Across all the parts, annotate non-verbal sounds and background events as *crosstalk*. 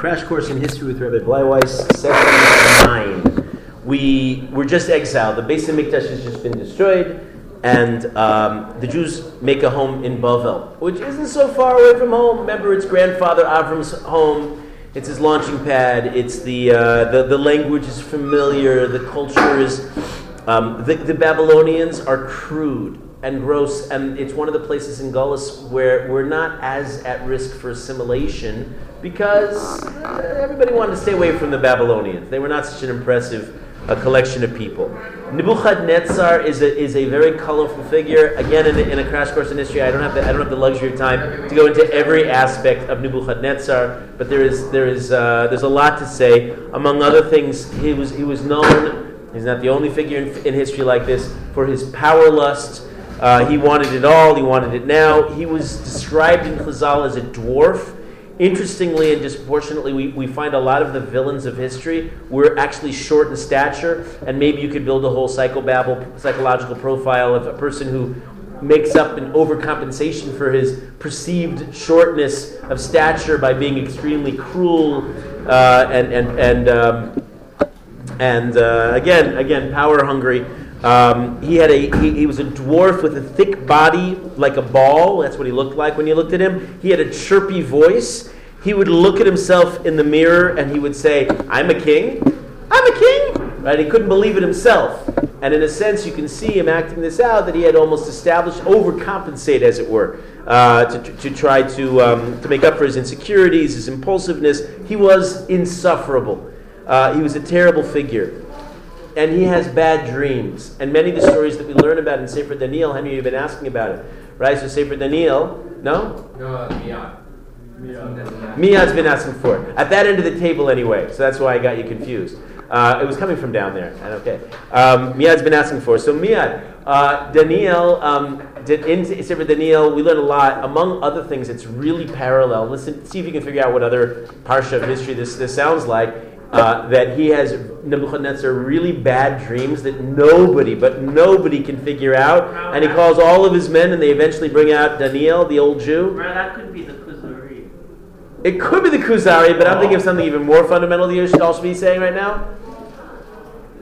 Crash Course in History with Rabbi Bleiweiss, session nine. We were just exiled. The Beis Hamikdash has just been destroyed, and um, the Jews make a home in Bavel, which isn't so far away from home. Remember, it's grandfather Avram's home. It's his launching pad. It's the uh, the, the language is familiar. The culture is. Um, the, the Babylonians are crude and gross, and it's one of the places in Gullus where we're not as at risk for assimilation because everybody wanted to stay away from the Babylonians. They were not such an impressive a collection of people. Nebuchadnezzar is a, is a very colorful figure. Again, in, a, in a crash course in history, I don't have the, I don't have the luxury of time to go into every aspect of Nebuchadnezzar, but there is there is uh, there's a lot to say. Among other things, he was he was known. He's not the only figure in, in history like this for his power lust. Uh, he wanted it all. He wanted it now. He was described in Chazal as a dwarf Interestingly and disproportionately, we, we find a lot of the villains of history were actually short in stature, and maybe you could build a whole psychobabble, psychological profile of a person who makes up an overcompensation for his perceived shortness of stature by being extremely cruel uh, and and and um, and uh, again again power hungry. Um, he had a he, he, was a dwarf with a thick body like a ball. That's what he looked like when you looked at him. He had a chirpy voice. He would look at himself in the mirror and he would say, "I'm a king. I'm a king." Right? He couldn't believe it himself. And in a sense, you can see him acting this out that he had almost established, overcompensate, as it were, uh, to, to, try to, um, to make up for his insecurities, his impulsiveness. He was insufferable. Uh, he was a terrible figure and he has bad dreams. And many of the stories that we learn about in Sefer Daniel, Henry, you've been asking about it, right? So Sefer Daniel, no? No, uh, Miyad. Miyad's been asking for it. At that end of the table, anyway. So that's why I got you confused. Uh, it was coming from down there. Okay. Um, Miyad's been asking for it. So Miyad, uh, Daniel, um, in Sefer Daniel, we learn a lot. Among other things, it's really parallel. Listen, see if you can figure out what other parsha of history this, this sounds like uh, that he has Nebuchadnezzar really bad dreams that nobody, but nobody can figure out. And he calls all of his men, and they eventually bring out Daniel, the old Jew. that could be the Kuzari. It could be the Kuzari, but I'm thinking of something even more fundamental that you should also be saying right now.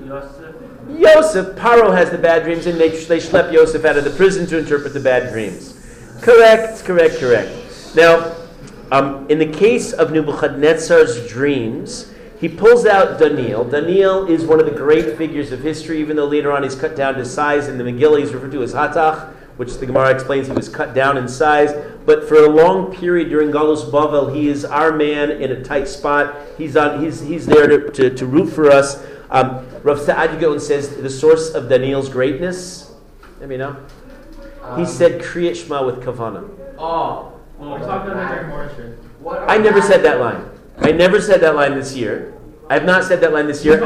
Yosef. Yosef, Paro has the bad dreams, and they, they schlep Yosef out of the prison to interpret the bad dreams. Correct, correct, correct. Now, um, in the case of Nebuchadnezzar's dreams, he pulls out Daniel. Daniel is one of the great figures of history, even though later on he's cut down to size. In the Megillah, he's referred to as Hatach, which the Gemara explains he was cut down in size. But for a long period during Galus Bavel, he is our man in a tight spot. He's, on, he's, he's there to, to, to root for us. Um, Rav Sa'ad says the source of Daniel's greatness, let me know. Um, he said Kriyat Shema with Kavana. Oh, well, we're talking about I never said that line. I never said that line this year. I have not said that line this year.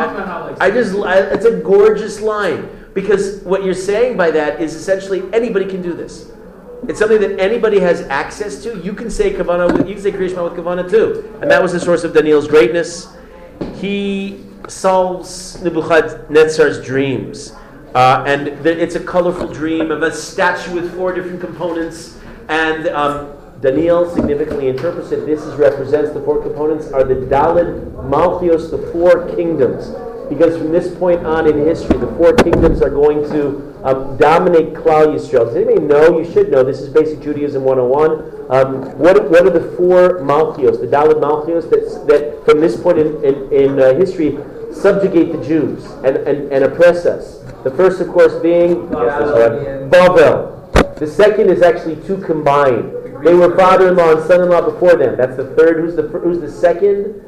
I, just, I, it's a gorgeous line because what you're saying by that is essentially anybody can do this. It's something that anybody has access to. You can say Kavana, you can say Krishma with Kavana too, and that was the source of Daniel's greatness. He solves Nebuchadnezzar's dreams, uh, and it's a colorful dream of a statue with four different components, and um, Daniel significantly interprets it. This is, represents the four components are the Dalid Malchios, the four kingdoms. Because from this point on in history, the four kingdoms are going to um, dominate Klal Yisrael. Does anybody know? You should know. This is basic Judaism 101. Um, what, what are the four Malchios, the Dalid Malchios, that, that from this point in, in, in uh, history subjugate the Jews and, and, and oppress us? The first, of course, being Babel. The second is actually two combined. They were father-in-law and son-in-law before them. That's the third. Who's the who's the second?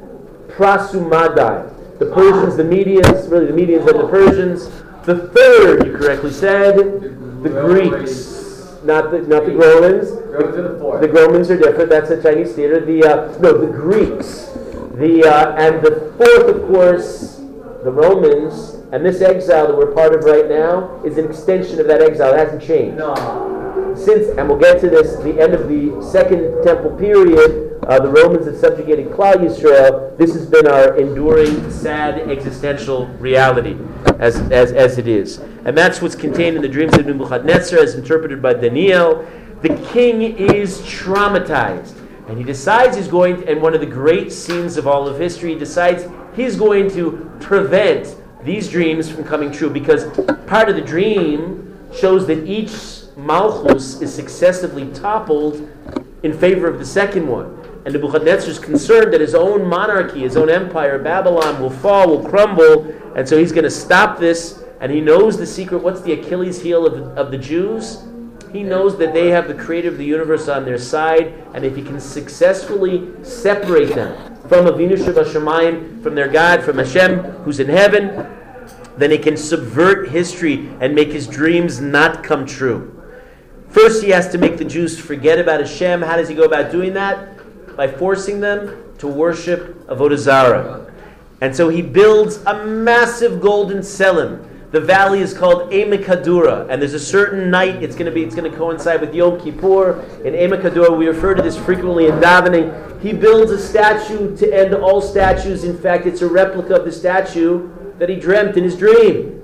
Prasumadai. The Persians, the Medians, really the Medians and the Persians. The third, you correctly said, the Greeks, not the not the Romans. The, the Romans are different. That's a Chinese theater. The uh, no, the Greeks. The uh, and the fourth, of course, the Romans. And this exile that we're part of right now is an extension of that exile. It hasn't changed. No since, and we'll get to this, the end of the Second Temple period, uh, the Romans have subjugated Klal Yisrael. This has been our enduring, sad, existential reality, as, as, as it is. And that's what's contained in the dreams of Nebuchadnezzar, as interpreted by Daniel. The king is traumatized. And he decides he's going, to, and one of the great scenes of all of history, he decides he's going to prevent these dreams from coming true because part of the dream shows that each Malchus is successively toppled in favor of the second one. And Nebuchadnezzar is concerned that his own monarchy, his own empire, Babylon, will fall, will crumble, and so he's going to stop this. And he knows the secret. What's the Achilles heel of, of the Jews? He knows that they have the creator of the universe on their side, and if he can successfully separate them from Avinu Shabbat from their God, from Hashem, who's in heaven, then he can subvert history and make his dreams not come true. First, he has to make the Jews forget about Hashem. How does he go about doing that? By forcing them to worship Avodah Zarah. And so he builds a massive golden tselem. The valley is called Emekadura, and there's a certain night it's going to be. It's going to coincide with Yom Kippur in Emekadura. We refer to this frequently in davening. He builds a statue to end all statues. In fact, it's a replica of the statue that he dreamt in his dream,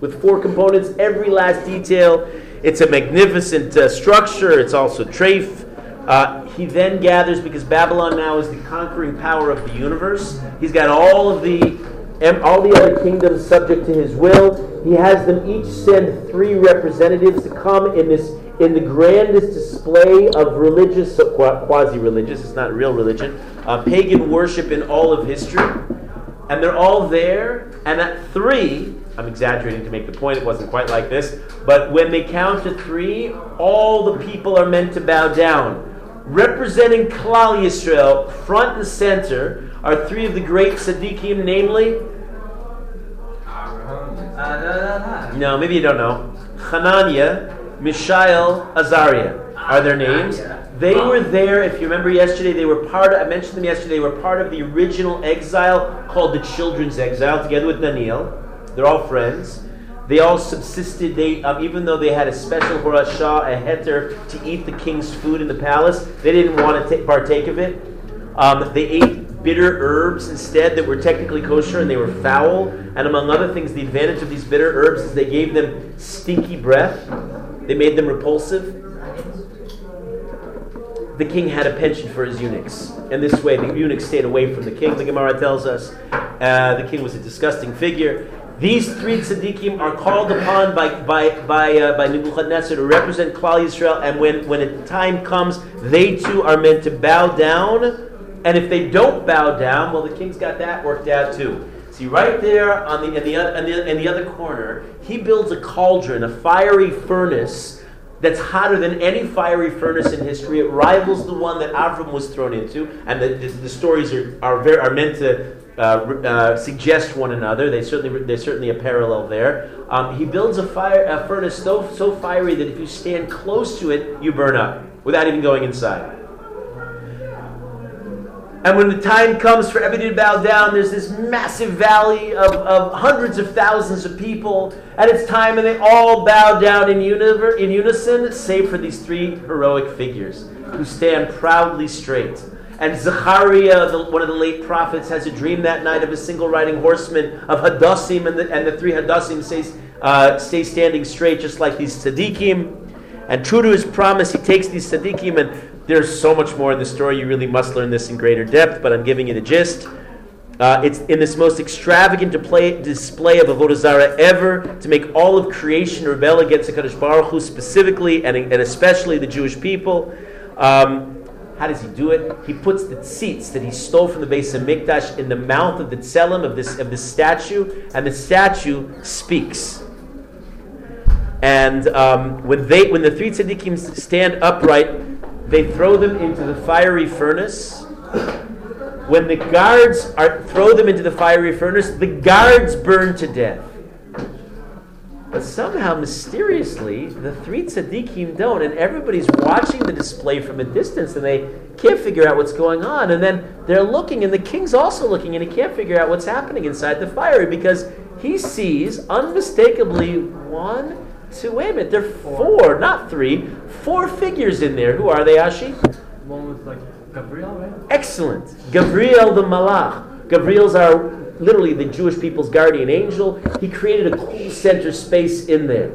with four components, every last detail. It's a magnificent uh, structure. It's also treif. Uh, he then gathers because Babylon now is the conquering power of the universe. He's got all of the all the other kingdoms subject to his will. He has them each send three representatives to come in this in the grandest display of religious, quasi-religious. It's not real religion, uh, pagan worship in all of history, and they're all there. And at three, I'm exaggerating to make the point, it wasn't quite like this. But when they count to three, all the people are meant to bow down. Representing Klal Yisrael, front and center, are three of the great tzaddikim, namely. No, maybe you don't know. Hananiah, Mishael, Azariah are their names. They were there, if you remember yesterday, they were part of, I mentioned them yesterday, they were part of the original exile called the Children's Exile, together with Daniel. They're all friends. They all subsisted. They, um, even though they had a special horashah, a heter, to eat the king's food in the palace, they didn't want to partake of it. Um, they ate bitter herbs instead that were technically kosher and they were foul. And among other things, the advantage of these bitter herbs is they gave them stinky breath. They made them repulsive. The king had a penchant for his eunuchs. And this way, the eunuchs stayed away from the king, the Gemara tells us. Uh, the king was a disgusting figure. These three tzaddikim are called upon by, by, by, uh, by Nebuchadnezzar to represent Klal Yisrael, and when, when a time comes, they too are meant to bow down. And if they don't bow down, well, the king's got that worked out too. See, right there on the, in, the, in, the, in the other corner, he builds a cauldron, a fiery furnace that's hotter than any fiery furnace in history. It rivals the one that Avram was thrown into, and the, the, the stories are, are, very, are meant to uh, uh, suggest one another. They certainly, there's certainly a parallel there. Um, he builds a, fire, a furnace so, so fiery that if you stand close to it, you burn up without even going inside. And when the time comes for everybody to bow down, there's this massive valley of, of hundreds of thousands of people, at it's time, and they all bow down in, univer- in unison, save for these three heroic figures who stand proudly straight. And Zechariah, the, one of the late prophets, has a dream that night of a single riding horseman of Hadassim, and the, and the three Hadassim stays, uh, stay standing straight, just like these tzaddikim. And true to his promise, he takes these tzaddikim, and there's so much more in the story. You really must learn this in greater depth, but I'm giving you the gist. Uh, it's in this most extravagant display, display of Avodah Zarah ever to make all of creation rebel against the Kadosh Baruch Hu specifically and, and especially the Jewish people. Um, how does he do it? He puts the seats that he stole from the Beis Hamikdash in the mouth of the tselem of this of this statue, and the statue speaks. And um, when they when the three tzaddikim stand upright, they throw them into the fiery furnace. When the guards are throw them into the fiery furnace, the guards burn to death. But somehow, mysteriously, the three tzaddikim don't, and everybody's watching the display from a distance, and they can't figure out what's going on. And then they're looking, and the king's also looking, and he can't figure out what's happening inside the fire because he sees unmistakably one, two, wait a minute, there are four, not three, four figures in there. Who are they, Ashi? One was like Gabriel, right? Excellent. Gabriel the Malach. Gabriel's our literally the Jewish people's guardian angel. He created a cool center space in there.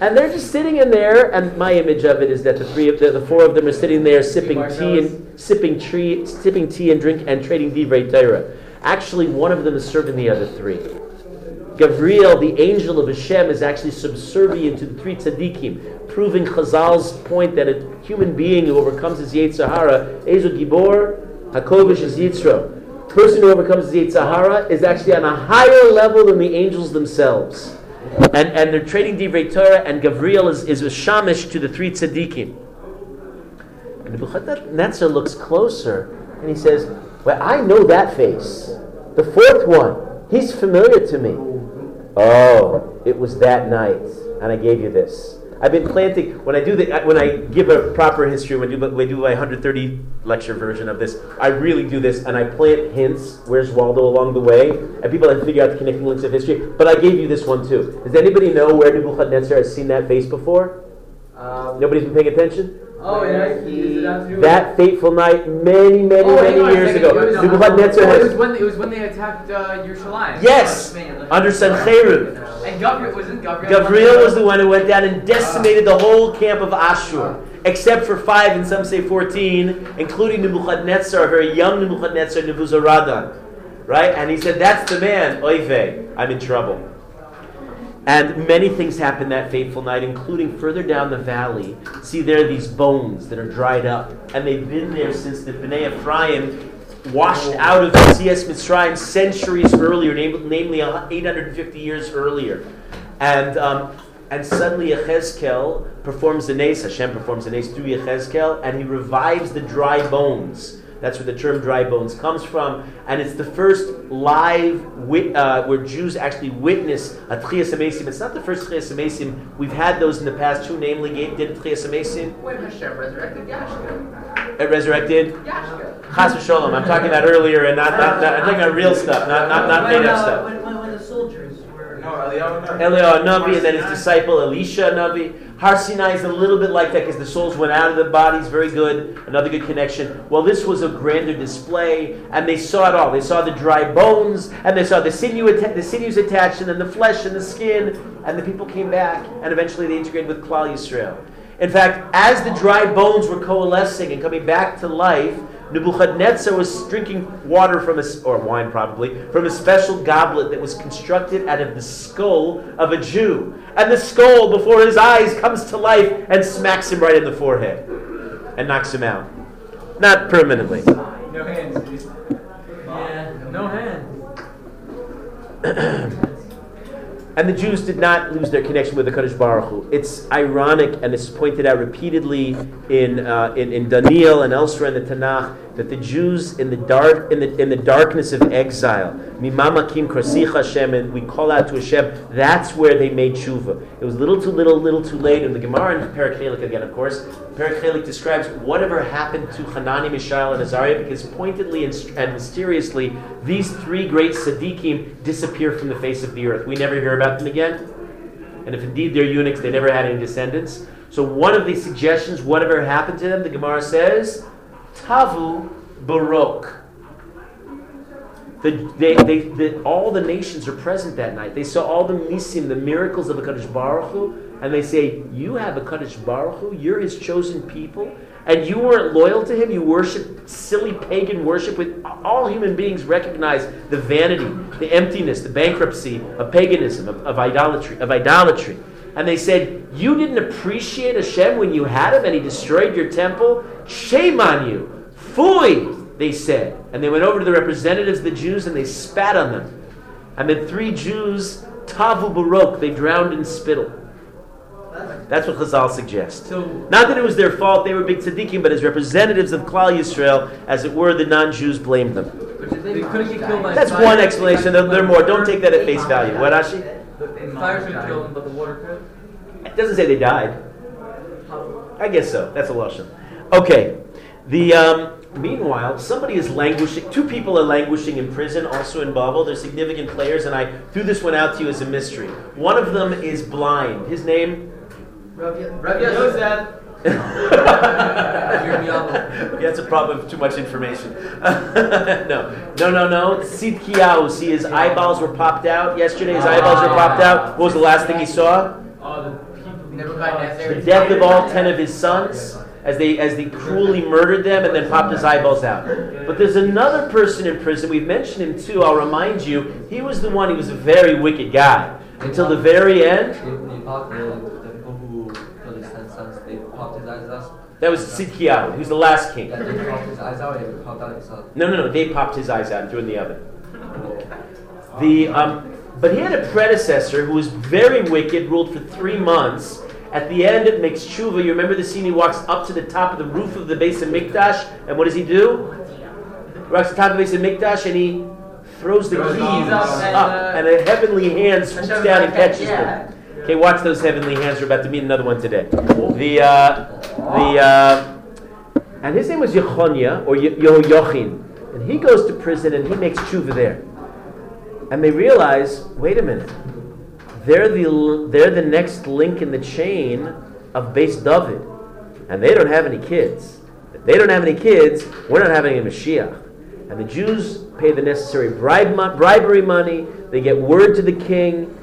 And they're just sitting in there, and my image of it is that the three of the, the four of them are sitting there sipping tea and sipping tree, sipping tea and drink and trading divrei Torah. Actually, one of them is serving the other three. Gabriel, the angel of Hashem, is actually subservient to the three tzaddikim, proving Chazal's point that a human being who overcomes his Yetzer Hara, Ezu Gibor, Hakovish is Yitzro. Person who overcomes his Yetzer Hara is actually on a higher level than the angels themselves. And, and they're trading Divrei Torah, and Gabriel is, is a shamish to the three tzaddikim. And Nebuchadnezzar looks closer, and he says, Well, I know that face. The fourth one, he's familiar to me. Oh, it was that night, and I gave you this. I've been planting when I do the when I give a proper history when I do, when I do my 130 lecture version of this. I really do this, and I plant hints. Where's Waldo along the way, and people have to figure out the connecting links of history. But I gave you this one too. Does anybody know where Nebuchadnezzar has seen that face before? Um, Nobody's been paying attention. oh, yeah. He, That fateful night, many, many, Oh, many on years ago, It was- Nebuchadnezzar it was when it was when they attacked uh, Yerushalayim. Yes, under Sancherib. And Gabriel wasn't Gabriel. Gabriel was the one who went down and decimated the whole camp of Ashur, except for five, and some say 14, including Nebuchadnezzar, very young Nebuchadnezzar, Nebuzaradan. Right? And he said, That's the man, Oive, I'm in trouble. And many things happened that fateful night, including further down the valley. See, there are these bones that are dried up, and they've been there since the Bnei Ephraim washed out of Yetzias Mitzrayim centuries earlier, namely 850 years earlier. And, um, and suddenly Yechezkel performs the nes, Hashem performs the nes through Yechezkel, and he revives the dry bones. That's where the term dry bones comes from. And it's the first live wit, uh, where Jews actually witness a Tchias Amesim. It's not the first Tchias Amesim. We've had those in the past. Who namely gave, did Tchias Amesim? When Hashem resurrected Yashka. It resurrected? Yashka. Chas v'sholom. I'm talking about earlier and not, not, not I'm talking about real stuff, not, not, not made up stuff. When, when, when the soldiers were. No, Eliyahu. Navi and then his disciple Elisha Navi. Har Sinai is a little bit like that because the souls went out of the bodies. Very good. Another good connection. Well, this was a grander display, and they saw it all. They saw the dry bones, and they saw the sinew, atta- the sinews attached, and then the flesh and the skin, and the people came back, and eventually they integrated with Klal Yisrael. In fact, as the dry bones were coalescing and coming back to life, Nebuchadnezzar was drinking water from a, s- or wine probably, from a special goblet that was constructed out of the skull of a Jew. And the skull before his eyes comes to life and smacks him right in the forehead and knocks him out. Not permanently. No hands, please. Yeah. No hands. *clears throat* And the Jews did not lose their connection with the Kadosh Baruch Hu. It's ironic, and it's pointed out repeatedly in, uh, in, in Daniel and elsewhere in the Tanakh, that the Jews in the dark in the, in the darkness of exile, Mimamakim Krasich Hashem, and we call out to Hashem, that's where they made tshuva. It was little too little, little too late. And the Gemara in Perak Chelik again, of course, Perak Chelik describes whatever happened to Hanani, Mishael, and Azariah, because pointedly and, and mysteriously, these three great tzaddikim disappear from the face of the earth. We never hear about them again. And if indeed they're eunuchs, they never had any descendants. So one of the suggestions, whatever happened to them, the Gemara says, Tavu B'rok. The, they, they, the, all the nations are present that night. They saw all the misim, the miracles of the Kadosh Baruch Hu, and they say, You have a Kadosh Baruch Hu, you're his chosen people, and you weren't loyal to him, you worship silly pagan worship. With all human beings recognize the vanity, the emptiness, the bankruptcy of paganism, of, of idolatry, of idolatry. And they said, You didn't appreciate Hashem when you had him and he destroyed your temple? Shame on you. Fui, they said. And they went over to the representatives of the Jews and they spat on them. And then three Jews, Tavu B'rok, they drowned in spittle. That's what Chazal suggests. So Not that it was their fault, they were big tzaddikim, but as representatives of Klal Yisrael, as it were, the non Jews blamed them. they couldn't get killed by That's one explanation. There, there are more. Don't take that at face value. What, Ashi? Fire should kill them, but the water could. It doesn't say they died. I guess so. That's a lotion. Okay. The um, meanwhile, somebody is languishing. Two people are languishing in prison, also in Babel. They're significant players, and I threw this one out to you as a mystery. One of them is blind. His name. Rabbi Yosef. Yeah, That's a problem of too much information. *laughs* no, no, no, no. Tzidkiyahu. See, his eyeballs were popped out yesterday. His eyeballs were popped out. What was the last thing he saw? The death of all ten of his sons as they as they cruelly murdered them and then popped his eyeballs out. But there's another person in prison. We've mentioned him too. I'll remind you. He was the one. He was a very wicked guy until the very end. That was Tzidkiyahu. He was the last king. No, no, no. They popped his eyes out and threw in the oven. The um, but he had a predecessor who was very wicked, ruled for three months. At the end, it makes tshuva. You remember the scene? He walks up to the top of the roof of the Beis Hamikdash, and what does he do? He walks to the top of the Beis Hamikdash, and he throws the keys up, and a heavenly hand swoops down and catches them. Okay, watch those heavenly hands. We're about to meet another one today. The uh, the uh, and his name was Yechonia or Yehoiachin, and he goes to prison and he makes tshuva there and they realize, wait a minute, they're the, they're the next link in the chain of Beis David, and they don't have any kids. If they don't have any kids, we're not having a Mashiach. And the Jews pay the necessary bribe, bribery money, they get word to the king,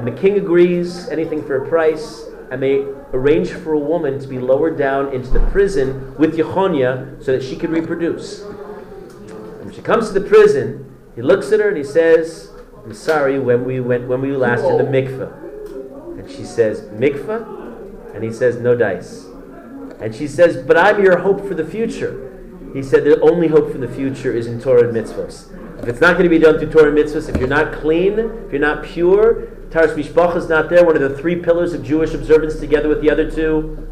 and the king agrees, anything for a price, and they arrange for a woman to be lowered down into the prison with Yechonia so that she can reproduce. And when she comes to the prison, he looks at her and he says, I'm sorry, when we went when we last in the oh. mikveh. And she says, Mikveh? And he says, No dice. And she says, But I'm your hope for the future. He said, The only hope for the future is in Torah and mitzvahs. If it's not going to be done through Torah and mitzvahs, if you're not clean, if you're not pure, Taras Mishpach is not there, one of the three pillars of Jewish observance together with the other two.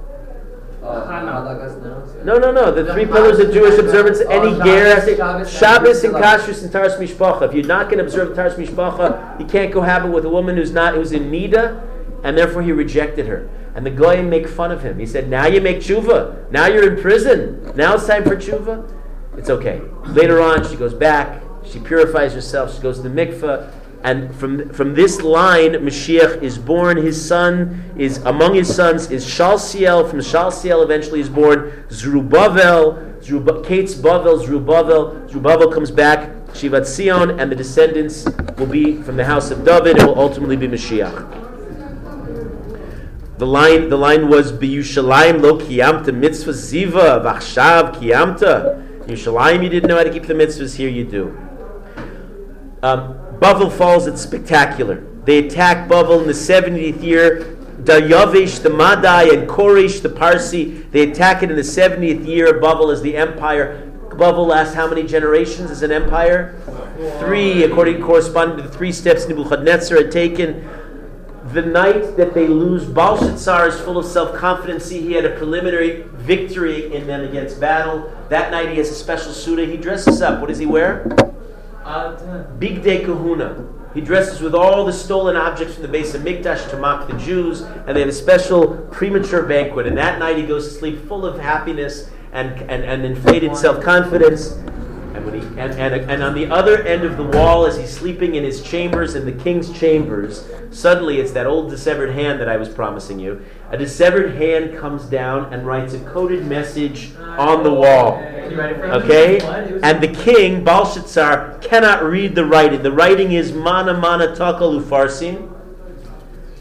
No, no, no. The three pillars of Jewish observance, any ger, Shabbos and Kashrus and Taras Mishpacha. If you're not going to observe Taras Mishpacha, you can't cohabit with a woman who's not, who's in Nida, and therefore he rejected her. And the goyim make fun of him. He said, now you make tshuva. Now you're in prison. Now it's time for tshuva. It's okay. Later on, she goes back. She purifies herself. She goes to the mikveh. And from, from this line, Mashiach is born. His son is, among his sons, is Shalsiel. From Shalsiel, eventually is born Zerubbabel. Zerub- Kate's Bavel, Zerubbabel. Zerubbabel comes back, Shivat Zion, and the descendants will be from the house of David. It will ultimately be Mashiach. The line, the line was B'Yushalayim lo kiyamta mitzvah ziva v'achshav kiyamta. Yushalayim, you didn't know how to keep the mitzvahs. Here you do. Um, Bavel falls, it's spectacular. They attack Bavel in the 70th year. Daryavish, the Madai, and Koresh, the Parsi, they attack it in the 70th year Bavel as the empire. Bavel lasts how many generations as an empire? Three, according to corresponding to the three steps Nebuchadnezzar had taken. The night that they lose, Belshazzar is full of self confidence. He had a preliminary victory in them against battle. That night he has a special suit. He dresses up. What does he wear? Big day kahuna. He dresses with all the stolen objects from the Beis Hamikdash to mock the Jews, and they have a special premature banquet. And that night he goes to sleep full of happiness and, and, and inflated self confidence. And, when he, and, and, and on the other end of the wall, as he's sleeping in his chambers, in the king's chambers, suddenly it's that old dissevered hand that I was promising you. A dissevered hand comes down and writes a coded message on the wall. Okay? And the king, Belshazzar, cannot read the writing. The writing is mana mana takalu farsin.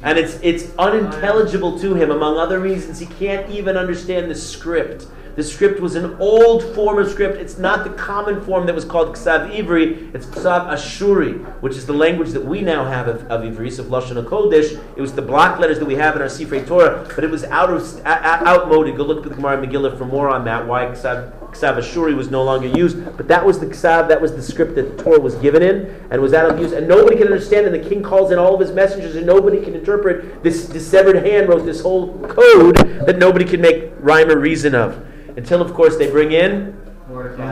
And it's, it's unintelligible to him, among other reasons. He can't even understand the script. The script was an old form of script. It's not the common form that was called Ksav Ivri. It's Ksav Ashuri, which is the language that we now have of, of Ivris, of Lashon HaKodesh. It was the block letters that we have in our Sifrei Torah, but it was out of, outmoded. Go look at the Gemara Megillah for more on that, why Ksav, Ksav Ashuri was no longer used. But that was the Ksav, that was the script that the Torah was given in, and was out of use. And nobody can understand, and the king calls in all of his messengers, and nobody can interpret. This this severed hand wrote this whole code that nobody can make rhyme or reason of. Until, of course, they bring in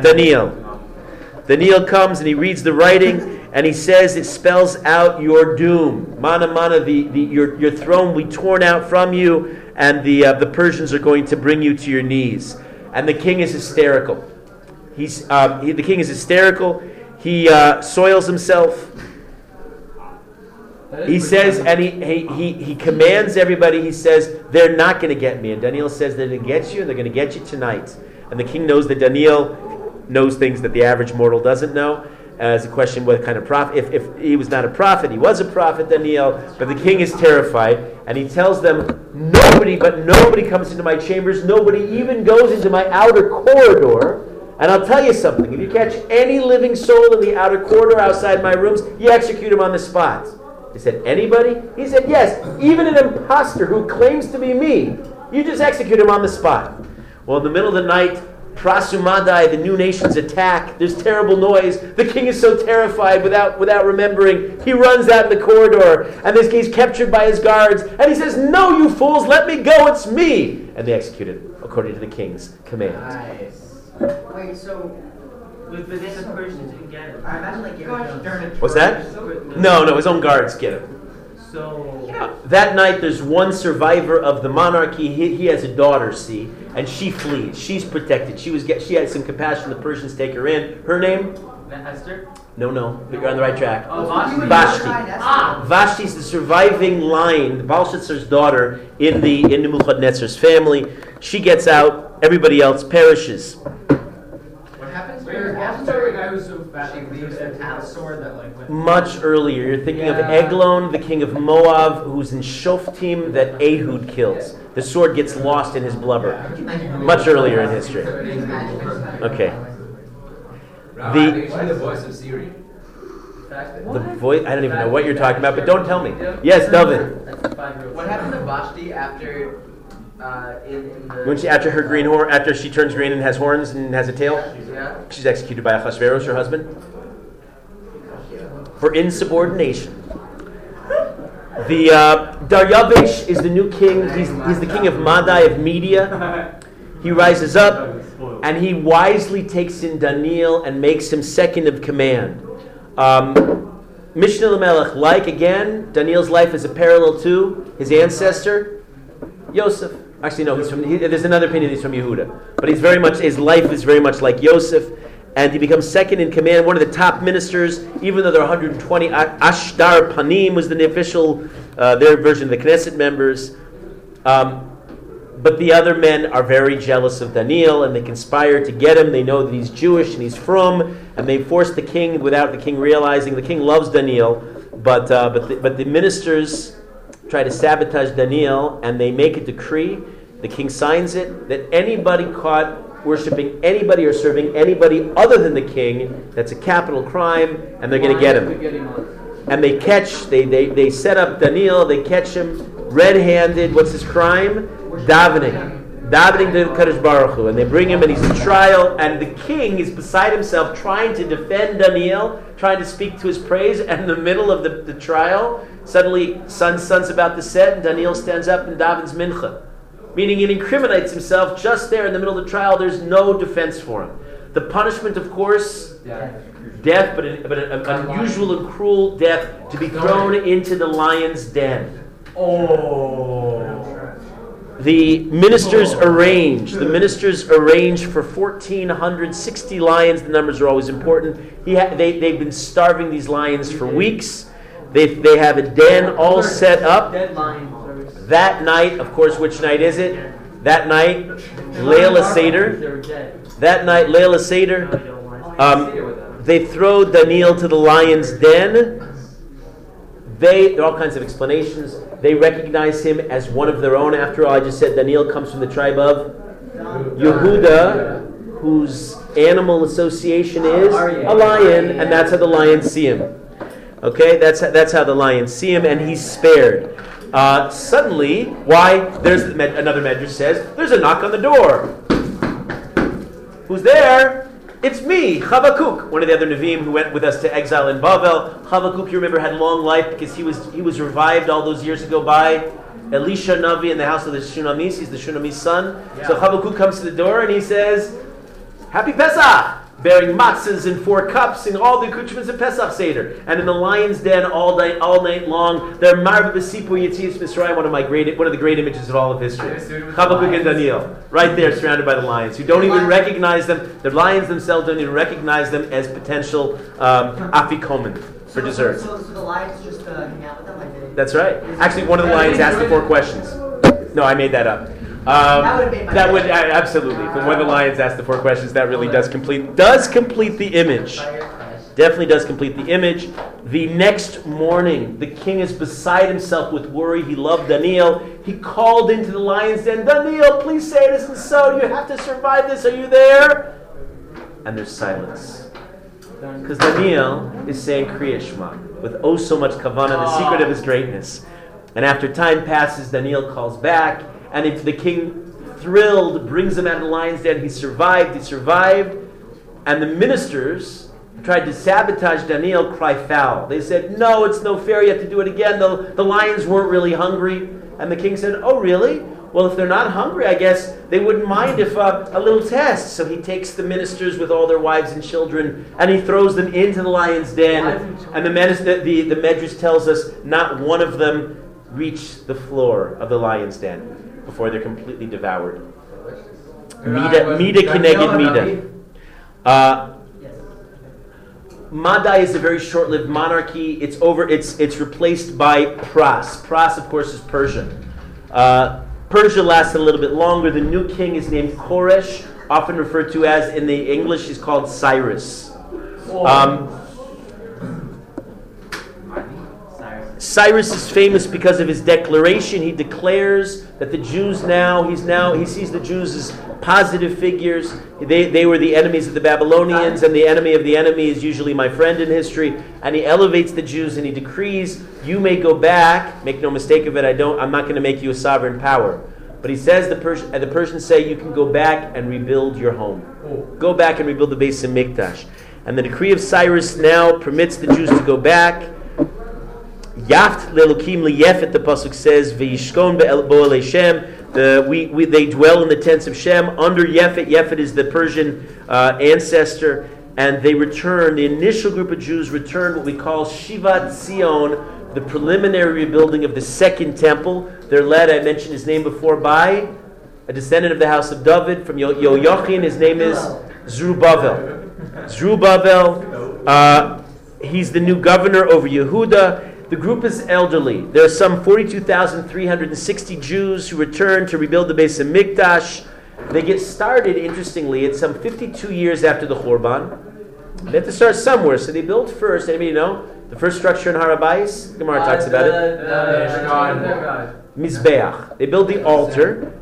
Daniel. Daniel comes and he reads the writing and he says it spells out your doom. Mana mana, the, the, your, your throne will be torn out from you, and the, uh, the Persians are going to bring you to your knees. And the king is hysterical. He's, um, he, the king is hysterical. He uh, soils himself. He says, and he, he, he, he commands everybody, he says, they're not going to get me. And Daniel says, they're going to get you, and they're going to get you tonight. And the king knows that Daniel knows things that the average mortal doesn't know. As a question, what kind of prophet? If, if he was not a prophet, he was a prophet, Daniel. But the king is terrified, And he tells them, Nobody, but nobody comes into my chambers, nobody even goes into my outer corridor. And I'll tell you something if you catch any living soul in the outer corridor outside my rooms, you execute him on the spot. He said, Anybody? He said, Yes, even an impostor who claims to be me, you just execute him on the spot. Well, in the middle of the night, Prasumadai, the new nations attack. There's terrible noise. The king is so terrified without, without remembering. He runs out in the corridor, and this guy's captured by his guards. And he says, No, you fools, let me go, it's me. And they execute him according to the king's command. Nice. Wait, so But but the Persians didn't get it. I imagine like Game during a What's that? No, no, his own guards get him. So That night, there's one survivor of the monarchy. He, he has a daughter, see, and she flees. She's protected. She was get, she had some compassion. The Persians take her in. Her name? Esther? No, no, but you're on the right track. Oh, Vashti. Vashti. Ah. Vashti's the surviving line, Belshazzar's daughter in the in Nebuchadnezzar's family. She gets out. Everybody else perishes. What happens? Wait, when- wasn't a guy who was so fat he leaves leaves the a sword that like went Much earlier, you're thinking of Yeah. Eglon, the king of Moab, who's in Shoftim that Ehud kills. The sword gets lost in his blubber. Much earlier in history. Okay. Rabbi, the voice of Siri. The voice, I don't even know what you're talking about, but don't tell me. Yes, David. What happened to Vashti after uh, in, When she, after her green horn, after she turns green and has horns and has a tail, Yeah. she's executed by Ahasuerus, her husband, for insubordination. The uh, Daryavish is the new king. He's, he's the king of Madai of Media. He rises up and he wisely takes in Daniel and makes him second of command. Um, Mishnah Lamelech, like again, Daniel's life is a parallel to his ancestor, Yosef. Actually, no, he's from. He, there's another opinion. He's from Yehuda, but he's very much. His life is very much like Yosef, and he becomes second in command, one of the top ministers. Even though there are 120, A- Ashdar Panim was the official, uh, their version of the Knesset members. Um, but the other men are very jealous of Daniel, and they conspire to get him. They know that he's Jewish and he's from, and they force the king without the king realizing. The king loves Daniel, but uh, but the, but the ministers try to sabotage Daniel, and they make a decree. The king signs it that anybody caught worshiping anybody or serving anybody other than the king, that's a capital crime, and they're going to get him and they catch, they, they, they set up Daniel, they catch him red handed. What's his crime? Davening. Davening to Kadosh Baruch Hu. And they bring him and he's in trial, and the king is beside himself trying to defend Daniel, trying to speak to his praise, and in the middle of the, the trial, suddenly sun, sun's about to set, and Daniel stands up and davens mincha. Meaning it incriminates himself just there in the middle of the trial. There's no defense for him. The punishment, of course, death, but, an, but an, unusual and cruel death to be thrown into the lion's den. Oh. The ministers arrange. The ministers arrange for 1,460 lions. The numbers are always important. Ha- they, they've been starving these lions for weeks. They, they have a den all set up. That night, of course, which night is it? That night, Layla Seder. That night, Layla Seder. Um, they throw Daniel to the lion's den. They, there are all kinds of explanations. They recognize him as one of their own. After all, I just said Daniel comes from the tribe of Yehuda, whose animal association is a lion, and that's how the lions see him. Okay, that's that's how the lions see him, and he's spared. Uh, suddenly, why? There's another medrash says there's a knock on the door. Who's there? It's me, Chavakuk, one of the other Nevi'im who went with us to exile in Bavel. Chavakuk, you remember, had long life because he was he was revived all those years ago by Elisha Navi in the house of the Shunamis. He's the Shunamis son. So Chavakuk comes to the door and he says, Happy Pesach! Bearing matzahs and four cups and all the accoutrements of Pesach Seder. And in the lion's den all night, all night long, they're Marv Besipu Yetzias Mitzrayim, one of my great, one of the great images of all of history. Habakkuk and Daniel, right there, surrounded by the lions, who don't even recognize them. The lions themselves don't even recognize them as potential um, afikomen for dessert. So, so the lions just uh, hang out with them like they. That's right. Actually, one of the lions asked the four questions. No, I made that up. Um, That would've made my that would uh, absolutely. When the lions asked the four questions, that really does complete does complete the image. Definitely does complete the image. The next morning, the king is beside himself with worry. He loved Daniel. He called into the lion's den, Daniel, please say it isn't so. You have to survive this. Are you there? And there's silence. Because Daniel is saying Kriya Shema with oh so much kavanah, the secret of his greatness. And after time passes, Daniel calls back, and if the king, thrilled, brings him out of the lion's den. He survived, he survived. And the ministers tried to sabotage Daniel, cry foul. They said, No, it's no fair, you have to do it again. The, the lions weren't really hungry. And the king said, Oh, really? Well, if they're not hungry, I guess they wouldn't mind if uh, a little test. So he takes the ministers with all their wives and children and he throws them into the lion's den. And the, minister, the, the Medrash tells us not one of them reached the floor of the lion's den before they're completely devoured. Mida, mida kineged mida. Uh, Madai is a very short-lived monarchy. It's over. It's it's replaced by Pras. Pras, of course, is Persian. Uh, Persia lasted a little bit longer. The new king is named Koresh, often referred to as in the English, he's called Cyrus. Um, Cyrus is famous because of his declaration. He declares that the Jews now, he's now, he sees the Jews as positive figures. They, they were the enemies of the Babylonians, and the enemy of the enemy is usually my friend in history. And he elevates the Jews and he decrees, you may go back, make no mistake of it, I don't, I'm not going to make you a sovereign power. But he says the, Pers- the Persians say you can go back and rebuild your home. Go back and rebuild the Beis Hamikdash. And the decree of Cyrus now permits the Jews to go back. Yaft lelukim liyefet, the pasuk says, v'yishkon be'el Shem. The, we, we, they dwell in the tents of Shem under Yefet. Yefet is the Persian uh, ancestor, and they return. The initial group of Jews returned what we call Shivat Zion, the preliminary rebuilding of the second temple. They're led, I mentioned his name before, by a descendant of the house of David from Yo- Yoachin. His name is Zerubbabel. Zerubbabel. Uh, he's the new governor over Yehuda. The group is elderly. There are some 42,360 Jews who return to rebuild the Beis Hamikdash. They get started, interestingly, it's some 52 years after the Churban. They have to start somewhere, so they build first. Anybody know? The first structure in Harabais? Gemara talks about it. Mizbeach. They build the altar.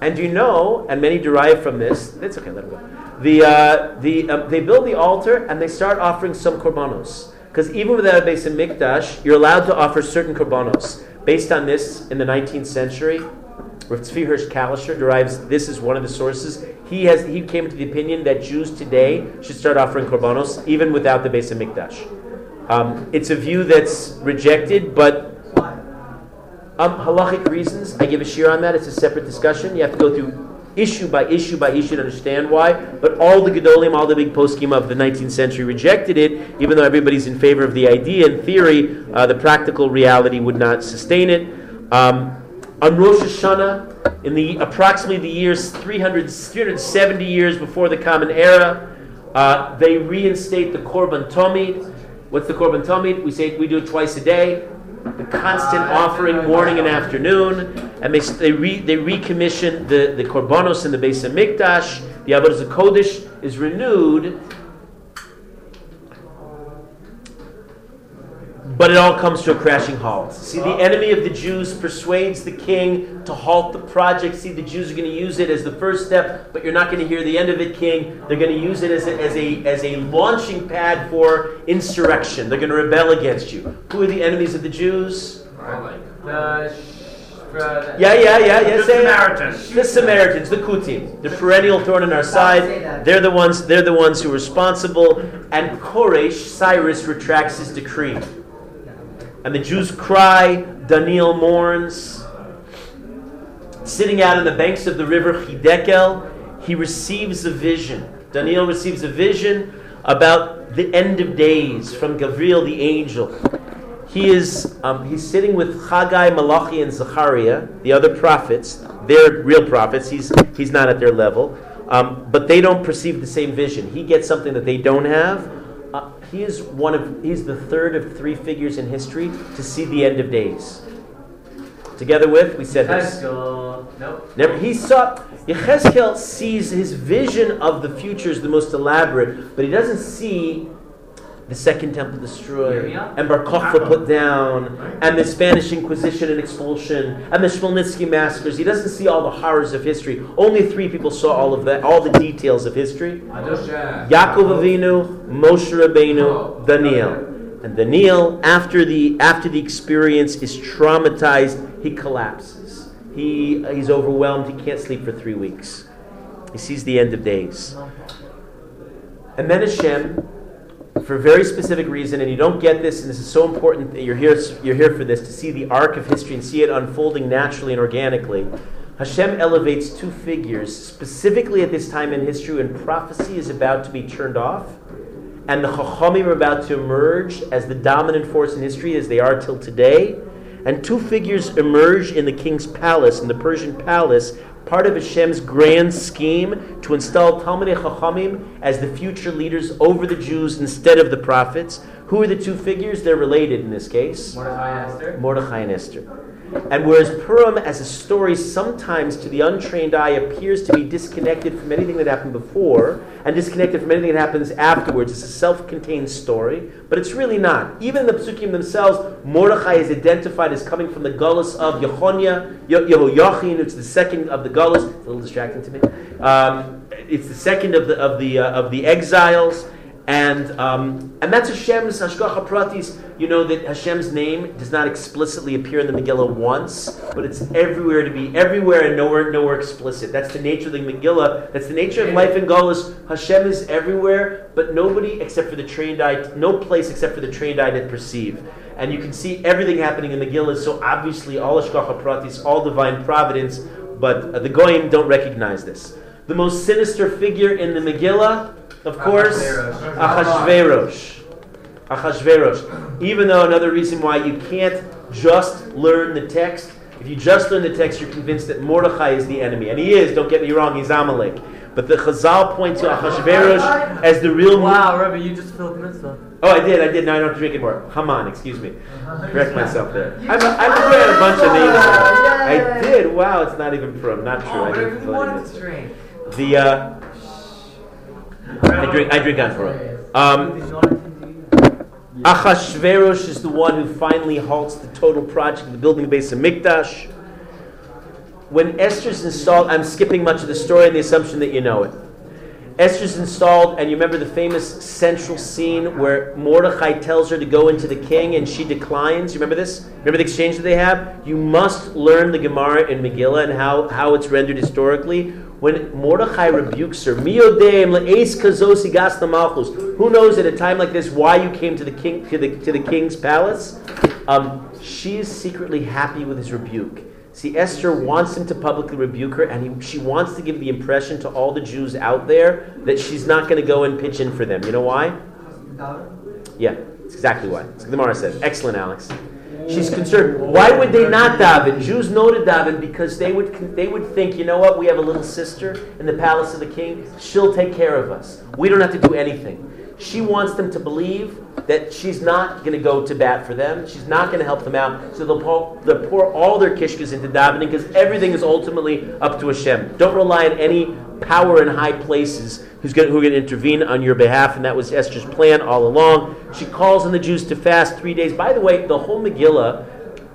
And you know, and many derive from this, it's okay, let it go. The, uh, the, uh, they build the altar and they start offering some korbanos. Because even without a Beis Hamikdash, you're allowed to offer certain korbanos. Based on this, in the 19th century, Rav Tzvi Hirsch Kalischer derives this is one of the sources. He has he came to the opinion that Jews today should start offering korbanos even without the Beis Hamikdash. Um, it's a view that's rejected, but um, halachic reasons. I give a shiur on that. It's a separate discussion. You have to go through issue by issue by issue to understand why. But all the Gedolim, all the big poskim of the 19th century rejected it, even though everybody's in favor of the idea. In theory, uh, the practical reality would not sustain it. Um, on Rosh Hashanah, in the approximately the years 300, 370 years before the Common Era, uh, they reinstate the Korban Tomid. What's the Korban Tomid? We say we do it twice a day the constant offering morning and afternoon, and they they, re, they recommission the, the korbanos in the Beis Hamikdash. The Avodah Kodesh is renewed, but it all comes to a crashing halt. See, the enemy of the Jews persuades the king to halt the project. See, the Jews are going to use it as the first step, but you're not going to hear the end of it, king. They're going to use it as a, as a, as a launching pad for insurrection. They're going to rebel against you. Who are the enemies of the Jews? The Yeah, yeah, yeah, yeah. The. Samaritans. The Samaritans, the Kutim, the perennial thorn in our side. They're the ones. They're the ones who are responsible. And Koresh, Cyrus retracts his decree, and the Jews cry. Daniel mourns. Sitting out on the banks of the river Hidekel, he receives a vision. Daniel receives a vision about the end of days from Gabriel the angel. He is um, he's sitting with Haggai, Malachi, and Zechariah, the other prophets. They're real prophets. He's he's not at their level, um, but they don't perceive the same vision. He gets something that they don't have. He is one of he's the third of three figures in history to see the end of days. Together with we said this. Nope. Never, he saw Yechezkel sees his vision of the future is the most elaborate, but he doesn't see the Second Temple destroyed, and Bar Kokhba put down, and the Spanish Inquisition and expulsion, and the Shmelnitsky massacres. He doesn't see all the horrors of history. Only three people saw all of that, all the details of history. Yaakov Avinu, Moshe Rabbeinu, oh, Daniel. And Daniel, after the after the experience, is traumatized. He collapses. He he's overwhelmed. He can't sleep for three weeks. He sees the end of days. And then Hashem, for a very specific reason, and you don't get this, and this is so important that you're here, you're here for this, to see the arc of history and see it unfolding naturally and organically. Hashem elevates two figures, specifically at this time in history when prophecy is about to be turned off, and the Chachamim are about to emerge as the dominant force in history as they are till today. And two figures emerge in the king's palace, in the Persian palace, part of Hashem's grand scheme to install Talmidei Chachamim as the future leaders over the Jews instead of the prophets. Who are the two figures? They're related in this case. Mordechai Esther. Mordechai and Esther. And whereas Purim as a story sometimes to the untrained eye appears to be disconnected from anything that happened before and disconnected from anything that happens afterwards, it's a self-contained story, but it's really not. Even the Psukim themselves, Mordechai is identified as coming from the Gullus of Yehonia, Ye- Yehoiachin, it's the second of the Gullus. It's a little distracting to me. Um, it's the second of the of the uh, of the exiles. And um, and that's Hashem's Hashgacha Pratis. You know that Hashem's name does not explicitly appear in the Megillah once, but it's everywhere to be everywhere and nowhere nowhere explicit. That's the nature of the Megillah. That's the nature of life in Golis. Hashem is everywhere, but nobody except for the trained eye, no place except for the trained eye that perceive. And you can see everything happening in the Megillah. So obviously, all Hashgacha Pratis, all divine providence, but uh, the Goyim don't recognize this. The most sinister figure in the Megillah, of course, Achashverosh. Achashverosh. Even though another reason why you can't just learn the text, if you just learn the text, you're convinced that Mordechai is the enemy. And he is, don't get me wrong, he's Amalek. But the Chazal point to Achashverosh as the real. Wow, Rabbi, you just filled mitzvah. Oh, I did, I did. Now I don't have to drink anymore. Haman, excuse me. Correct myself there. I'm, a, I'm forgetting a *laughs* bunch of names. I did. Wow, it's not even from. Not true. Oh, I didn't you wanted to drink. The uh, I drink. I drink on Purim. Um, Achashverosh is the one who finally halts the total project of the building Beis Hamikdash. When Esther's installed, I'm skipping much of the story on the assumption that you know it. Esther's installed, and you remember the famous central scene where Mordechai tells her to go into the king and she declines. You remember this? Remember the exchange that they have? You must learn the Gemara in Megillah and how, how it's rendered historically. When Mordechai rebukes her, Miodeim le'es kazosi. Who knows at a time like this why you came to the king to the to the king's palace? Um, she is secretly happy with his rebuke. See, Esther wants him to publicly rebuke her, and he, she wants to give the impression to all the Jews out there that she's not going to go and pitch in for them. You know why? Yeah, that's exactly why. That's what Gemara says. Excellent, Alex. She's concerned. Why would they not daven? Jews know to daven because they would they would think, you know what? We have a little sister in the palace of the king. She'll take care of us. We don't have to do anything. She wants them to believe that she's not going to go to bat for them. She's not going to help them out. So they'll pour, they'll pour all their kishkas into davening because everything is ultimately up to Hashem. Don't rely on any power in high places who's going, who are going to intervene on your behalf. And that was Esther's plan all along. She calls on the Jews to fast three days. By the way, the whole Megillah.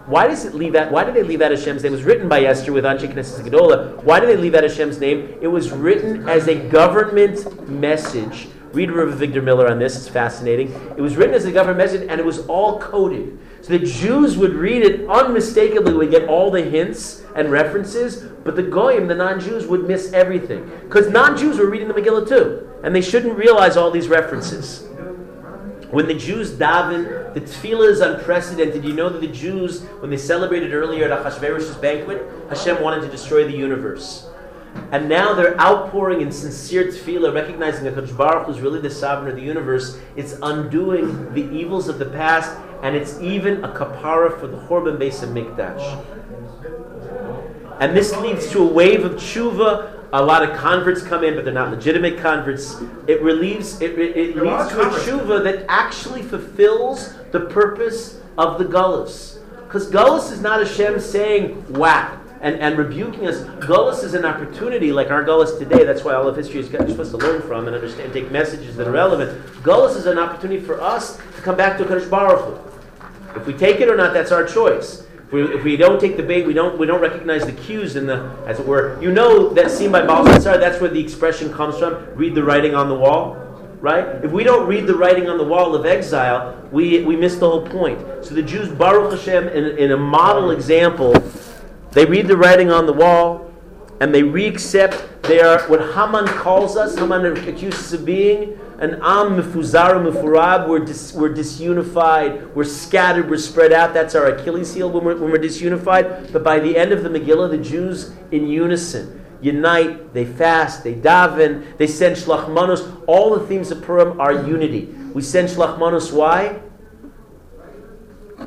Why does it leave that? Why did they leave out Hashem's name? It was written by Esther with Anshe Knesset Gedola. Why did they leave out Hashem's name? It was written as a government message Read Rav Victor Miller on this, it's fascinating. It was written as a government message and it was all coded. So the Jews would read it unmistakably, would get all the hints and references, but the Goyim, the non Jews, would miss everything. Because non Jews were reading the Megillah too, and they shouldn't realize all these references. When the Jews daven, the tefillah is unprecedented. You know that the Jews, when they celebrated earlier at Achashverosh's banquet, Hashem wanted to destroy the universe. And now they're outpouring in sincere tefillah, recognizing that Hakadosh Baruch Hu is really the sovereign of the universe. It's undoing the evils of the past, and it's even a kapara for the Chorban Beis Hamikdash. And this leads to a wave of tshuva. A lot of converts come in, but they're not legitimate converts. It relieves. It, it, it leads to a tshuva that actually fulfills the purpose of the gullus. Because gullus is not Hashem saying, "Whack." And, and rebuking us. Gullus is an opportunity, like our Gullus today. That's why all of history is supposed to learn from and understand, take messages that are relevant. Gullus is an opportunity for us to come back to Kadosh Baruch Hu. If we take it or not, that's our choice. If we, if we don't take the bait, we don't we don't recognize the cues in the as it were. You know that scene by Belshazzar. That's where the expression comes from. Read the writing on the wall, right? If we don't read the writing on the wall of exile, we we miss the whole point. So the Jews, Baruch Hashem, in, in a model example, they read the writing on the wall, and they re-accept their what Haman calls us. Haman accuses of being an am mifuzaru mifurab. We're, dis, we're disunified. We're scattered. We're spread out. That's our Achilles heel when we're, when we're disunified. But by the end of the Megillah, the Jews in unison unite. They fast. They daven. They send shlachmanos. All the themes of Purim are unity. We send shlachmanos. Why?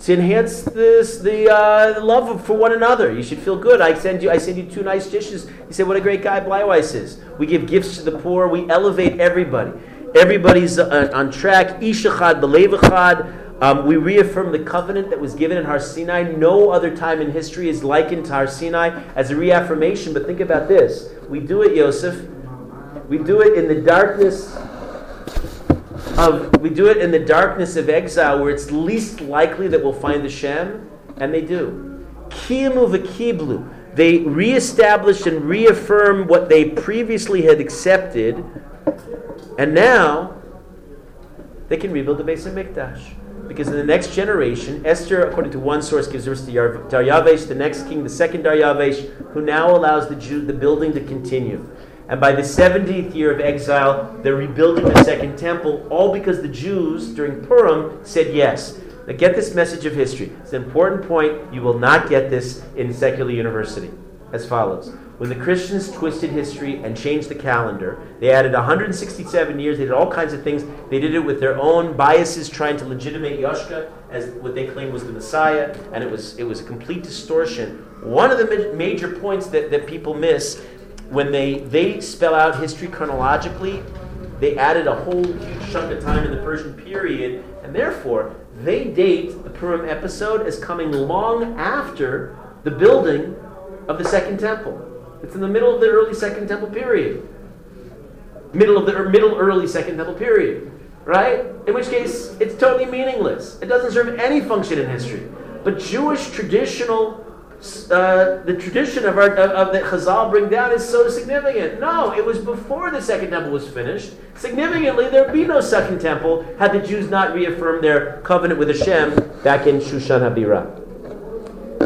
To enhance this the, uh, love for one another. You should feel good. I send you I send you two nice dishes. You say, "What a great guy Bleiweiss is." We give gifts to the poor. We elevate everybody. Everybody's uh, on track. Ishachad belevachad. Um, we reaffirm the covenant that was given in Har Sinai. No other time in history is likened to Har Sinai as a reaffirmation. But think about this: we do it, Yosef. We do it in the darkness of we do it in the darkness of exile where it's least likely that we'll find the Shem, and they do. Kiyamu v'kiblu. They reestablish and reaffirm what they previously had accepted, and now they can rebuild the Beis Hamikdash. Because in the next generation, Esther, according to one source, gives birth to Daryavesh, the next king, the second Daryavesh, who now allows the, Jew, the building to continue. And by the 70th year of exile, they're rebuilding the second temple, all because the Jews during Purim said yes. Now get this message of history. It's an important point. You will not get this in secular university. As follows. When the Christians twisted history and changed the calendar, they added 167 years. They did all kinds of things. They did it with their own biases, trying to legitimate Yoshka as what they claimed was the Messiah, and it was, it was a complete distortion. One of the major points that, that people miss when they, they spell out history chronologically, they added a whole huge chunk of time in the Persian period, and therefore they date the Purim episode as coming long after the building of the Second Temple. It's in the middle of the early Second Temple period. Middle of the er, middle early Second Temple period, right? In which case, it's totally meaningless. It doesn't serve any function in history. But Jewish traditional uh, the tradition of, our, of, of that Chazal bring down is so significant. No, it was before the second temple was finished. Significantly, there'd be no second temple had the Jews not reaffirmed their covenant with Hashem back in Shushan Habirah.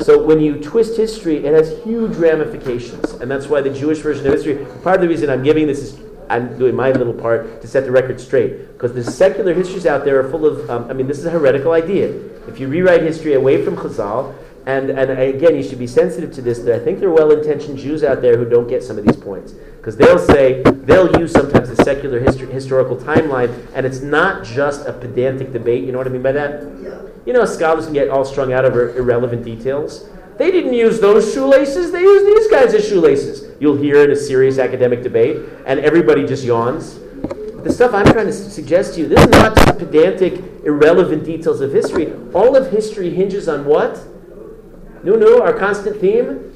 So when you twist history, it has huge ramifications, and that's why the Jewish version of history. Part of the reason I'm giving this is I'm doing my little part to set the record straight because the secular histories out there are full of. Um, I mean, this is a heretical idea. If you rewrite history away from Chazal, and, and again, you should be sensitive to this. That I think there are well-intentioned Jews out there who don't get some of these points because they'll say they'll use sometimes the secular histor- historical timeline, and it's not just a pedantic debate. You know what I mean by that? Yeah. You know, scholars can get all strung out over irrelevant details. They didn't use those shoelaces; they used these guys as shoelaces. You'll hear in a serious academic debate, and everybody just yawns. The stuff I'm trying to suggest to you, this is not just pedantic, irrelevant details of history. All of history hinges on what? No, our constant theme?